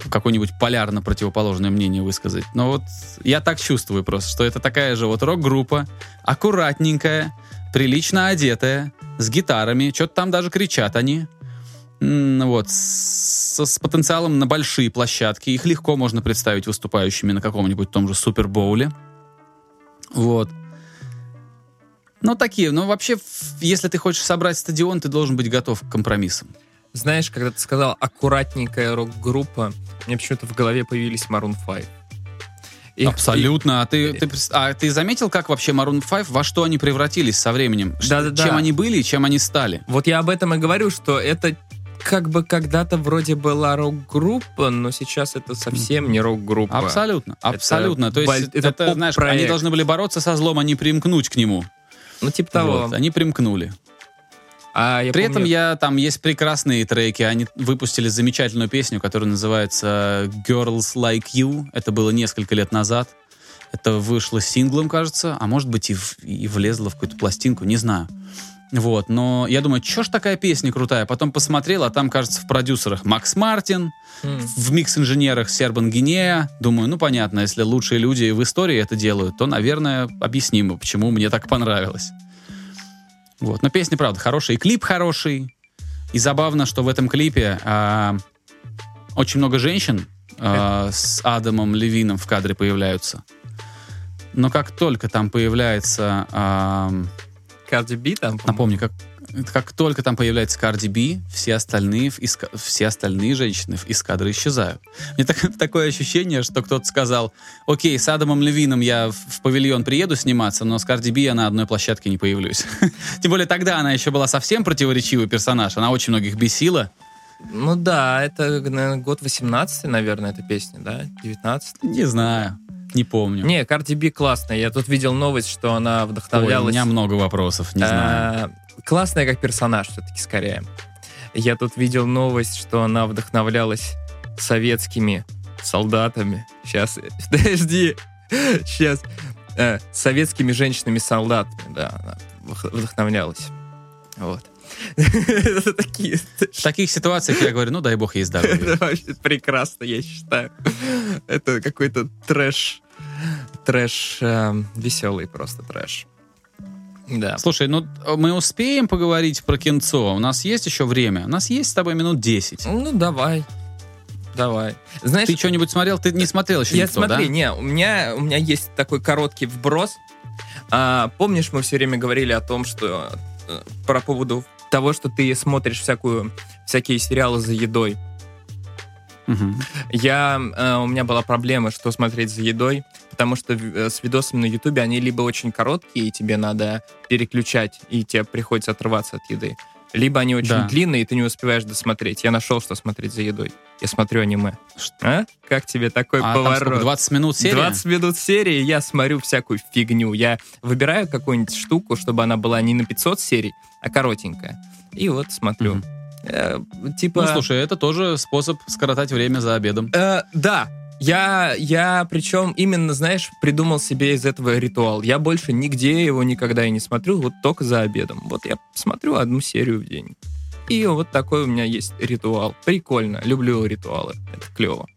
какое-нибудь полярно противоположное мнение высказать. Но вот я так чувствую просто, что это такая же вот рок-группа, аккуратненькая, прилично одетая, с гитарами, что-то там даже кричат они. Вот, с, с потенциалом на большие площадки. Их легко можно представить выступающими на каком-нибудь том же Супербоуле. Вот. Ну, такие. Но вообще, если ты хочешь собрать стадион, ты должен быть готов к компромиссам. Знаешь, когда ты сказал «аккуратненькая рок-группа», мне почему-то в голове появились Maroon 5. Их, Абсолютно. И... А, ты, ты, а ты заметил, как вообще Maroon 5, во что они превратились со временем? Да, да, чем да. они были и чем они стали? Вот я об этом и говорю, что это как бы когда-то вроде была рок-группа, но сейчас это совсем не рок-группа. Абсолютно, абсолютно. Это, То есть это, это знаешь, они должны были бороться со злом, а не примкнуть к нему. Ну, типа того. Вот, они примкнули. А я При помню... этом я там есть прекрасные треки. Они выпустили замечательную песню, которая называется Girls Like You. Это было несколько лет назад. Это вышло синглом, кажется, а может быть и, в, и влезло в какую-то пластинку, не знаю. Вот, но я думаю, что ж такая песня крутая? Потом посмотрел, а там, кажется, в продюсерах Макс Мартин, mm. в микс-инженерах Сербан Гинея. Думаю, ну понятно, если лучшие люди в истории это делают, то, наверное, объяснимо, почему мне так понравилось. Вот. Но песня, правда, хорошая. И клип хороший. И забавно, что в этом клипе а, очень много женщин а, с Адамом Левином в кадре появляются. Но как только там появляется... А, Cardi B там? Напомню, как, как только там появляется Cardi B, все остальные, из, все остальные женщины из кадра исчезают. Мне так, <laughs> такое ощущение, что кто-то сказал, окей, с Адамом Левином я в, в павильон приеду сниматься, но с Cardi B я на одной площадке не появлюсь. <laughs> Тем более тогда она еще была совсем противоречивый персонаж, она очень многих бесила. Ну да, это, наверное, год 18 наверное, эта песня, да? 19 Не знаю. Не помню. Не, Cardi B классная. Я тут видел новость, что она вдохновлялась... Ой, у меня много вопросов, не знаю. Классная как персонаж все-таки скорее. Я тут видел новость, что она вдохновлялась советскими солдатами. Сейчас, <laughs> подожди, сейчас. Э, советскими женщинами-солдатами, да, она вдохновлялась. Вот. <laughs> Такие... В таких ситуациях я говорю, ну дай бог ей здоровья. <laughs> Это вообще прекрасно, я считаю. Это какой-то трэш, трэш, э, веселый просто трэш. Да. Слушай, ну мы успеем поговорить про кинцо? У нас есть еще время? У нас есть с тобой минут 10. Ну, давай. Давай. Знаешь, ты что-нибудь смотрел? Ты не смотрел еще Я никто, смотри, да? не, у меня, у меня есть такой короткий вброс. А, помнишь, мы все время говорили о том, что э, про поводу того, что ты смотришь всякую, всякие сериалы за едой. Угу. Я, э, у меня была проблема, что смотреть за едой, потому что э, с видосами на Ютубе они либо очень короткие, и тебе надо переключать, и тебе приходится отрываться от еды, либо они очень да. длинные, и ты не успеваешь досмотреть. Я нашел, что смотреть за едой. Я смотрю аниме. Что? А? Как тебе такой а, поворот? Там сколько, 20 минут серии? 20 минут серии, я смотрю всякую фигню. Я выбираю какую-нибудь штуку, чтобы она была не на 500 серий, а коротенькая. И вот смотрю. Mm-hmm. Э, типа... Ну, слушай, это тоже способ скоротать время за обедом. Э, да, я, я, причем именно, знаешь, придумал себе из этого ритуал. Я больше нигде его никогда и не смотрю, вот только за обедом. Вот я смотрю одну серию в день. И вот такой у меня есть ритуал. Прикольно, люблю ритуалы. Это клево.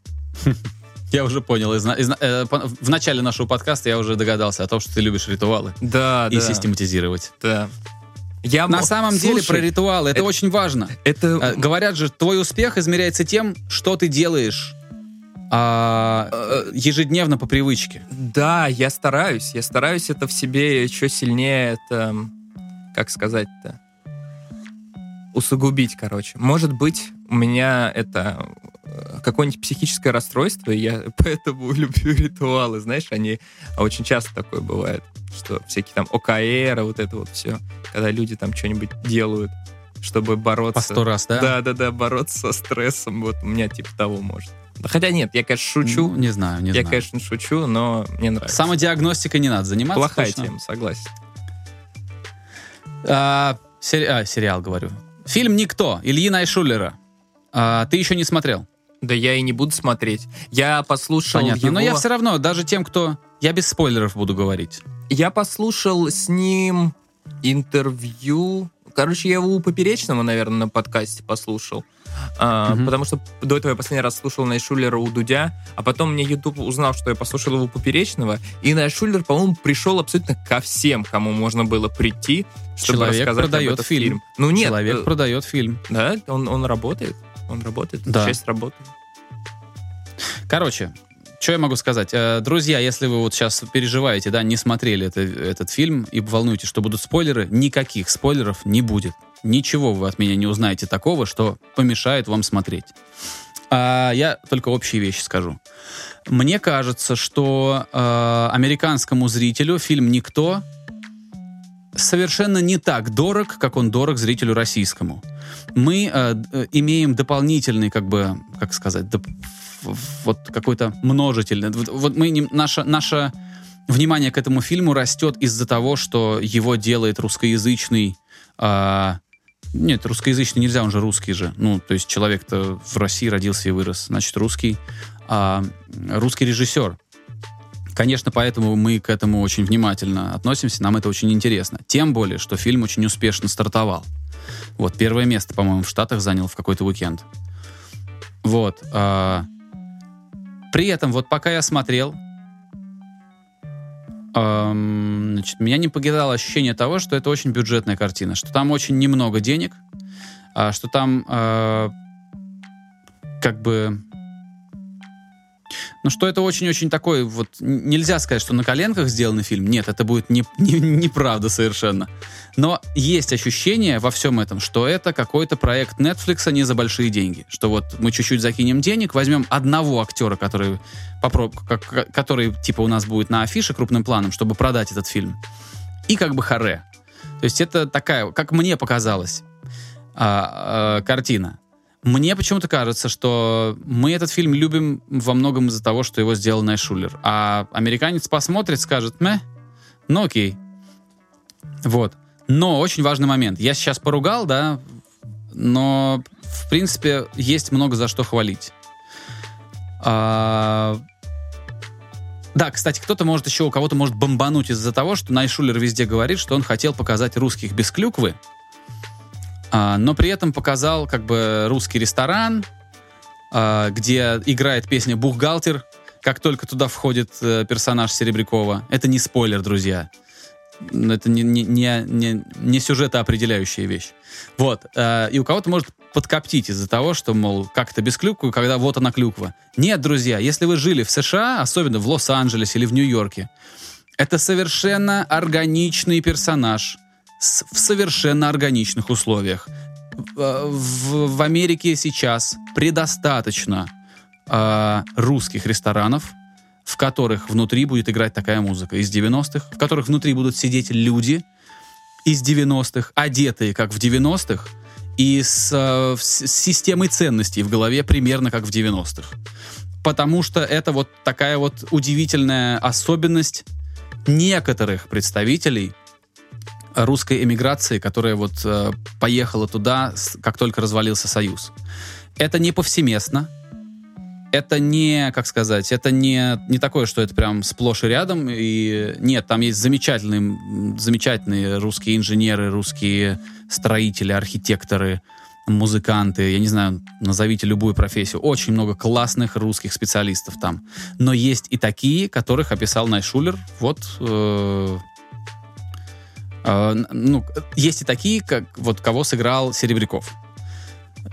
<laughs> Я уже понял. Из, из, э, в начале нашего подкаста я уже догадался о том, что ты любишь ритуалы. Да, и да. систематизировать. Да. Я... На самом Слушай, деле про ритуалы это, это очень важно. Это... Э, говорят же, твой успех измеряется тем, что ты делаешь а, э, ежедневно по привычке. Да, я стараюсь. Я стараюсь это в себе еще сильнее, это, как сказать-то, усугубить, короче. Может быть, у меня это э, какое-нибудь психическое расстройство, и я <laughs> поэтому люблю ритуалы, знаешь, они очень часто такое бывает, что всякие там ОКР, вот это вот все, когда люди там что-нибудь делают, чтобы бороться. По сто раз, да? Да-да-да, бороться со стрессом, вот у меня типа того может. Хотя нет, я, конечно, шучу. Ну, не знаю, не я, знаю. Я, конечно, шучу, но мне нравится. Самодиагностикой не надо заниматься. Плохая точно. тема, согласен. А, сери... а, сериал, говорю. Фильм «Никто» Ильи Найшулера. А, ты еще не смотрел? Да я и не буду смотреть. Я послушал Понятно, его... но я все равно, даже тем, кто... Я без спойлеров буду говорить. Я послушал с ним интервью Короче, я его у Поперечного, наверное, на подкасте послушал. А, угу. Потому что до этого я последний раз слушал Найшулера у Дудя, а потом мне YouTube узнал, что я послушал его у Поперечного, и Найшулер, по-моему, пришел абсолютно ко всем, кому можно было прийти, чтобы Человек рассказать продает об этом фильм. фильм. Ну нет, Человек э, продает фильм. да, он, он работает, он работает, Да. часть работы. Короче, что я могу сказать? Э, Друзья, если вы вот сейчас переживаете, да, не смотрели это- этот фильм и волнуетесь, что будут спойлеры, никаких спойлеров не будет. Ничего вы от меня не узнаете такого, что помешает вам смотреть. А я только общие вещи скажу. Мне кажется, что э, американскому зрителю фильм «Никто» совершенно не так дорог, как он дорог зрителю российскому. Мы э, д- имеем дополнительный, как бы, как сказать, доп- вот какой-то множительный. Вот, вот мы не- наше, наше внимание к этому фильму растет из-за того, что его делает русскоязычный. а, нет, русскоязычный нельзя, он же русский же. Ну, то есть человек-то в России родился и вырос, значит, русский. а, русский режиссер. Конечно, поэтому мы к этому очень внимательно относимся, нам это очень интересно. Тем более, что фильм очень успешно стартовал. Вот, первое место, по-моему, в Штатах занял в какой-то уикенд. Вот. а, При этом, вот пока я смотрел, ам, значит, меня не покидало ощущение того, что это очень бюджетная картина, что там очень немного денег, а, что там а, как бы ну, что это очень-очень такой, вот, нельзя сказать, что на коленках сделанный фильм. Нет, это будет не, <laughs> не- неправда совершенно. Но есть ощущение во всем этом, что это какой-то проект Netflix не за большие деньги. Что вот мы чуть-чуть закинем денег, возьмем одного актера, который, попроб- как- который типа у нас будет на афише крупным планом, чтобы продать этот фильм. И как бы харе. То есть это такая, как мне показалось, а, а, картина. Мне почему-то кажется, что мы этот фильм любим во многом из-за того, что его сделал Найшулер. А американец посмотрит, скажет, мeh, ну окей. Вот. Но очень важный момент. Я сейчас поругал, да, но, в принципе, есть много за что хвалить. А, Да, кстати, кто-то может еще, у кого-то может бомбануть из-за того, что Найшулер везде говорит, что он хотел показать русских без клюквы, но при этом показал как бы русский ресторан, а, где играет песня «Бухгалтер», как только туда входит э, персонаж Серебрякова. Это не спойлер, друзья. Это не, не, не, не, сюжетоопределяющая вещь. Вот. э, И у кого-то может подкоптить из-за того, что, мол, как это без клюквы, когда вот она клюква. Нет, друзья, если вы жили в США, особенно в Лос-Анджелесе или в Нью-Йорке, это совершенно органичный персонаж в совершенно органичных условиях. В, в- в Америке сейчас предостаточно э, русских ресторанов, в которых внутри будет играть такая музыка из 90-х, в которых внутри будут сидеть люди из 90-х, одетые как в 90-х, и с, э, с системой ценностей в голове примерно как в 90-х. Потому что это вот такая вот удивительная особенность некоторых представителей русской эмиграции, которая вот э, поехала туда, как только развалился Союз. Это не повсеместно, это не, как сказать, это не, не такое, что это прям сплошь и рядом. И нет, там есть замечательные, замечательные русские инженеры, русские строители, архитекторы, музыканты, я не знаю, назовите любую профессию. Очень много классных русских специалистов там. Но есть и такие, которых описал Найшулер. Вот э, н- ну, есть и такие, как вот кого сыграл Серебряков.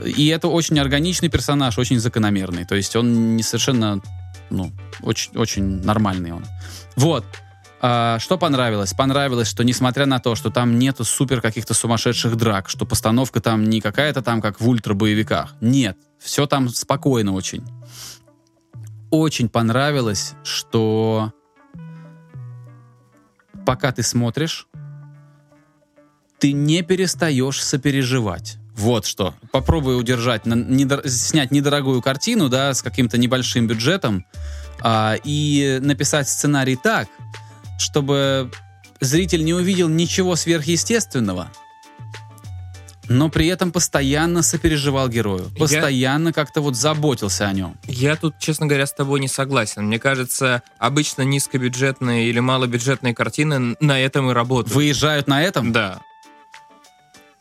И это очень органичный персонаж, очень закономерный. То есть он не совершенно, ну, очень, очень нормальный он. Вот. А, что понравилось? Понравилось, что несмотря на то, что там нету супер каких-то сумасшедших драк, что постановка там не какая-то там, как в ультра-боевиках. Нет. Все там спокойно очень. Очень понравилось, что пока ты смотришь, ты не перестаешь сопереживать. Вот что. Попробуй удержать, на- недор- снять недорогую картину, да, с каким-то небольшим бюджетом, а, и написать сценарий так, чтобы зритель не увидел ничего сверхъестественного, но при этом постоянно сопереживал герою, Я- постоянно как-то вот заботился о нем. Я тут, честно говоря, с тобой не согласен. Мне кажется, обычно низкобюджетные или малобюджетные картины на этом и работают. Выезжают на этом? Да.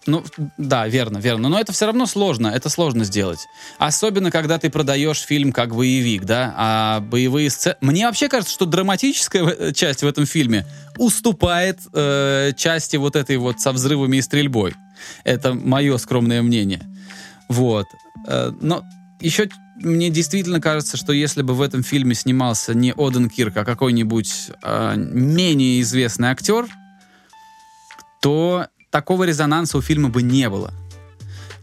Ну, да, верно, верно. Но это все равно сложно, это сложно сделать. Особенно, когда ты продаешь фильм как боевик, да, а боевые сцены... Мне вообще кажется, что драматическая э, часть в этом фильме уступает э, части вот этой вот со взрывами и стрельбой. Это мое скромное мнение. Вот. Э, но еще мне действительно кажется, что если бы в этом фильме снимался не Оден Кирк, а какой-нибудь э, менее известный актер, то такого резонанса у фильма бы не было.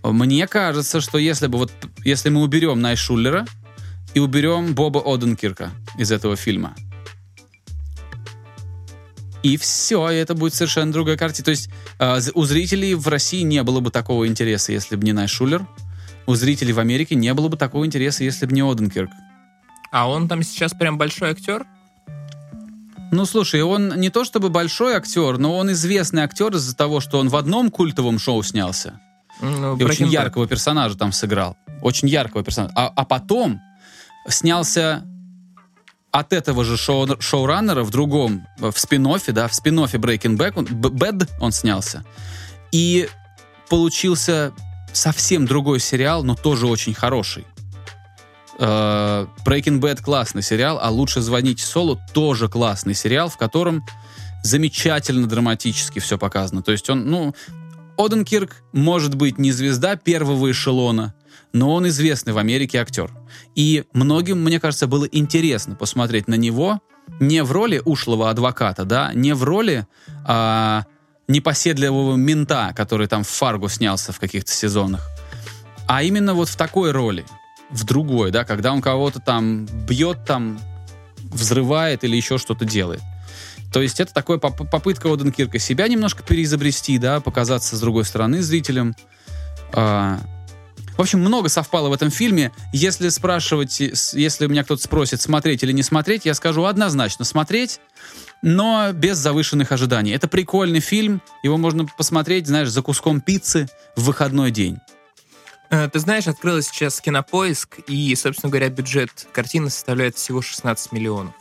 Мне кажется, что если бы вот если мы уберем Найшуллера и уберем Боба Оденкирка из этого фильма, и все, и это будет совершенно другая картина. То есть э, у зрителей в России не было бы такого интереса, если бы не Найшуллер. У зрителей в Америке не было бы такого интереса, если бы не Оденкирк. А он там сейчас прям большой актер? Ну, слушай, он не то чтобы большой актер, но он известный актер из-за того, что он в одном культовом шоу снялся. Ну, и очень яркого персонажа там сыграл. Очень яркого персонажа. А, а потом снялся от этого же шоу, шоураннера в другом, в спин да, в спин Breaking Bad он снялся. И получился совсем другой сериал, но тоже очень хороший. Uh, Breaking Bad классный сериал, а лучше звоните Солу тоже классный сериал, в котором замечательно драматически все показано. То есть он, ну, Оденкирк может быть не звезда первого эшелона, но он известный в Америке актер. И многим, мне кажется, было интересно посмотреть на него не в роли ушлого адвоката, да, не в роли а, непоседливого мента, который там в Фаргу снялся в каких-то сезонах, а именно вот в такой роли — в другой, да, когда он кого-то там бьет, там, взрывает или еще что-то делает. То есть это такая поп попытка Оденкирка себя немножко переизобрести, да, показаться с другой стороны зрителям. А, в общем, много совпало в этом фильме. Если спрашивать, если меня кто-то спросит, смотреть или не смотреть, я скажу однозначно смотреть, но без завышенных ожиданий. Это прикольный фильм, его можно посмотреть, знаешь, за куском пиццы в выходной день. Э, ты знаешь, открылась сейчас кинопоиск, и, собственно говоря, бюджет картины составляет всего 16 миллионов.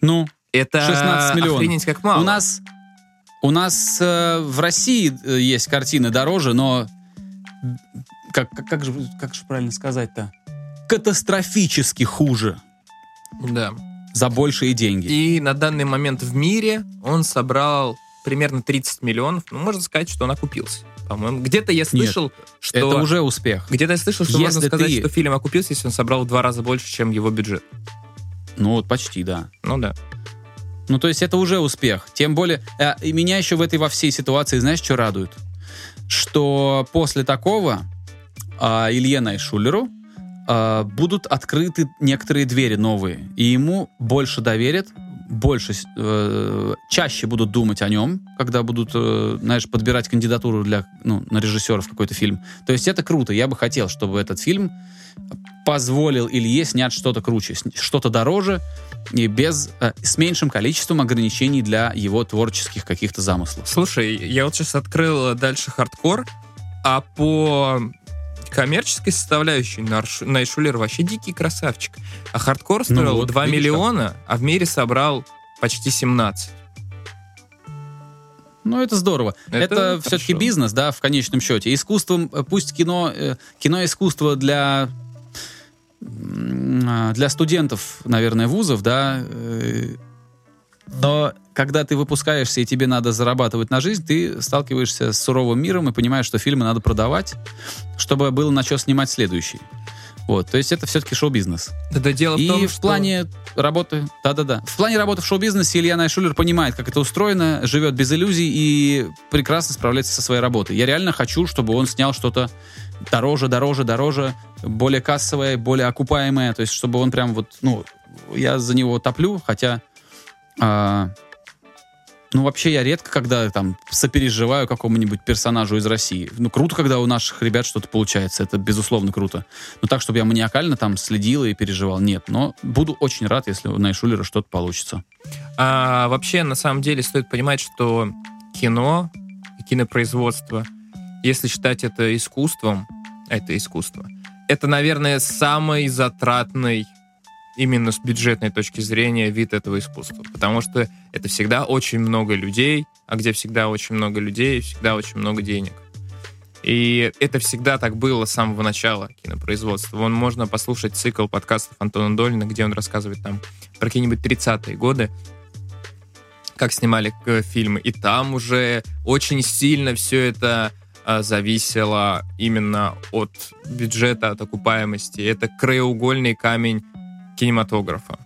Ну, это 16 миллионов. охренеть как мало. У нас, у нас э, в России э, есть картины дороже, но как, как, как, же, как же правильно сказать-то? Катастрофически хуже. Да. За большие деньги. И на данный момент в мире он собрал примерно 30 миллионов. Ну, можно сказать, что он окупился по-моему. Где-то я слышал, Нет, что... Это уже успех. Где-то я слышал, что если можно сказать, ты... что фильм окупился, если он собрал в два раза больше, чем его бюджет. Ну вот почти, да. Ну да. Ну то есть это уже успех. Тем более... Э, и меня еще в этой во всей ситуации, знаешь, что радует? Что после такого э, Илье Найшулеру э, будут открыты некоторые двери новые. И ему больше доверят, больше, э, чаще будут думать о нем, когда будут, э, знаешь, подбирать кандидатуру для, ну, на режиссера в какой-то фильм. То есть это круто. Я бы хотел, чтобы этот фильм позволил Илье снять что-то круче, что-то дороже и без, э, с меньшим количеством ограничений для его творческих каких-то замыслов. Слушай, я вот сейчас открыл дальше хардкор, а по коммерческой составляющей Найшулер вообще дикий красавчик. А хардкор стоил ну вот, 2 видишь, миллиона, как? а в мире собрал почти 17. Ну, это здорово. Это, это все-таки бизнес, да, в конечном счете. Искусством, э, пусть кино, э, кино искусство для для студентов, наверное, вузов, да, э, но когда ты выпускаешься и тебе надо зарабатывать на жизнь, ты сталкиваешься с суровым миром и понимаешь, что фильмы надо продавать, чтобы было на что снимать следующий. Вот, то есть это все-таки шоу-бизнес. Да, дело и в том, в плане работы, да-да-да, в плане работы в шоу-бизнесе Илья Найшулер понимает, как это устроено, живет без иллюзий и прекрасно справляется со своей работой. Я реально хочу, чтобы он снял что-то дороже, дороже, дороже, более кассовое, более окупаемое, то есть чтобы он прям вот, ну, я за него топлю, хотя а, ну, вообще, я редко, когда там сопереживаю какому-нибудь персонажу из России. Ну, круто, когда у наших ребят что-то получается. Это, безусловно, круто. Но так, чтобы я маниакально там следил и переживал, нет. Но буду очень рад, если у Найшулера что-то получится. А, вообще, на самом деле, стоит понимать, что кино и кинопроизводство, если считать это искусством, это искусство, это, наверное, самый затратный именно с бюджетной точки зрения вид этого искусства. Потому что это всегда очень много людей, а где всегда очень много людей, всегда очень много денег. И это всегда так было с самого начала кинопроизводства. Вон можно послушать цикл подкастов Антона Долина, где он рассказывает там про какие-нибудь 30-е годы, как снимали фильмы. И там уже очень сильно все это а, зависело именно от бюджета, от окупаемости. Это краеугольный камень кинематографа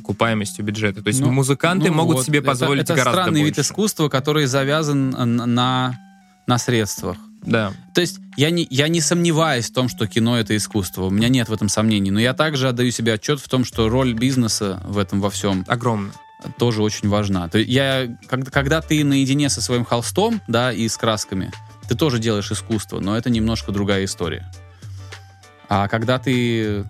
окупаемостью бюджета. То есть ну, музыканты ну могут вот, себе позволить это, это гораздо странный больше. вид искусства, который завязан на, на средствах. Да. То есть я не, я не сомневаюсь в том, что кино — это искусство. У меня нет в этом сомнений. Но я также отдаю себе отчет в том, что роль бизнеса в этом во всем... Огромная. Тоже очень важна. То есть я, когда, когда ты наедине со своим холстом, да, и с красками, ты тоже делаешь искусство, но это немножко другая история. А когда ты...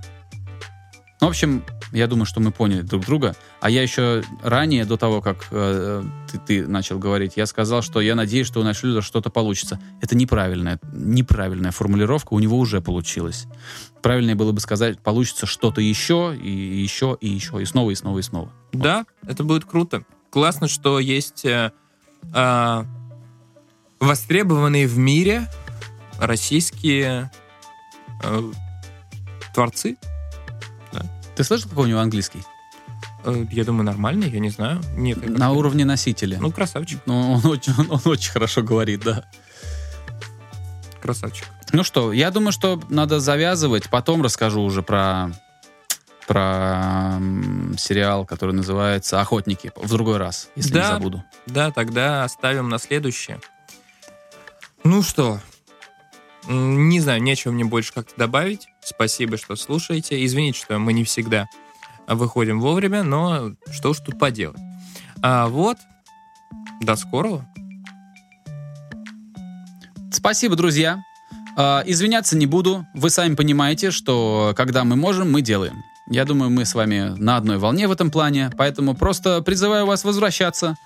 Ну, в общем, я думаю, что мы поняли друг друга. А я еще ранее, до того, как э, ты, ты начал говорить, я сказал, что я надеюсь, что у Нашлюда что-то получится. Это неправильная, неправильная формулировка, у него уже получилось. Правильнее было бы сказать, получится что-то еще, и еще, и еще, и снова, и снова, и снова. Да, вот. это будет круто. Классно, что есть э, э, востребованные в мире российские э, творцы, ты слышал, какой у него английский? Э, я думаю, нормальный, я не знаю. Нет, На уровне носителя. Ну, красавчик. Ну, он очень, он, он очень хорошо говорит, да. Красавчик. Ну что, я думаю, что надо завязывать. Потом расскажу уже про про сериал, который называется «Охотники» в другой раз, если да, не забуду. Да, тогда оставим на следующее. Ну что, не знаю, нечего мне больше как-то добавить. Спасибо, что слушаете. Извините, что мы не всегда выходим вовремя, но что уж тут поделать. А вот, до скорого. Спасибо, друзья. А, извиняться не буду. Вы сами понимаете, что когда мы можем, мы делаем. Я думаю, мы с вами на одной волне в этом плане, поэтому просто призываю вас возвращаться,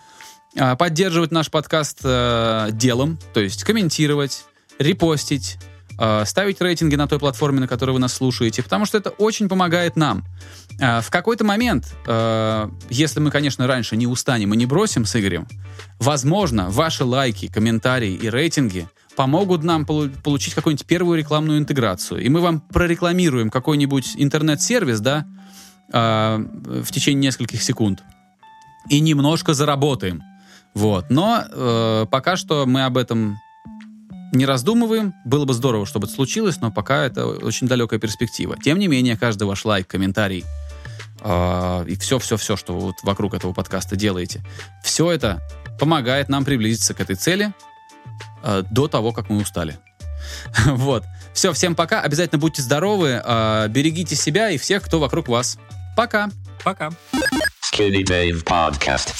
а, поддерживать наш подкаст э, делом, то есть комментировать, репостить, э, ставить рейтинги на той платформе, на которой вы нас слушаете, потому что это очень помогает нам. Э, в какой-то момент, э, если мы, конечно, раньше не устанем и не бросим с Игорем, возможно, ваши лайки, комментарии и рейтинги помогут нам получить какую-нибудь первую рекламную интеграцию. И мы вам прорекламируем какой-нибудь интернет-сервис, да, в течение нескольких секунд. И немножко заработаем. Вот. Но э, пока что мы об этом не раздумываем. Было бы здорово, чтобы это случилось, но пока это очень далекая перспектива. Тем не менее, каждый ваш лайк, комментарий э, и все-все-все, что вы вот вокруг этого подкаста делаете, все это помогает нам приблизиться к этой цели э, до того, как мы устали. <laughs> вот. Все, всем пока. Обязательно будьте здоровы, э, берегите себя и всех, кто вокруг вас. Пока. Пока. Skinny Dave Podcast.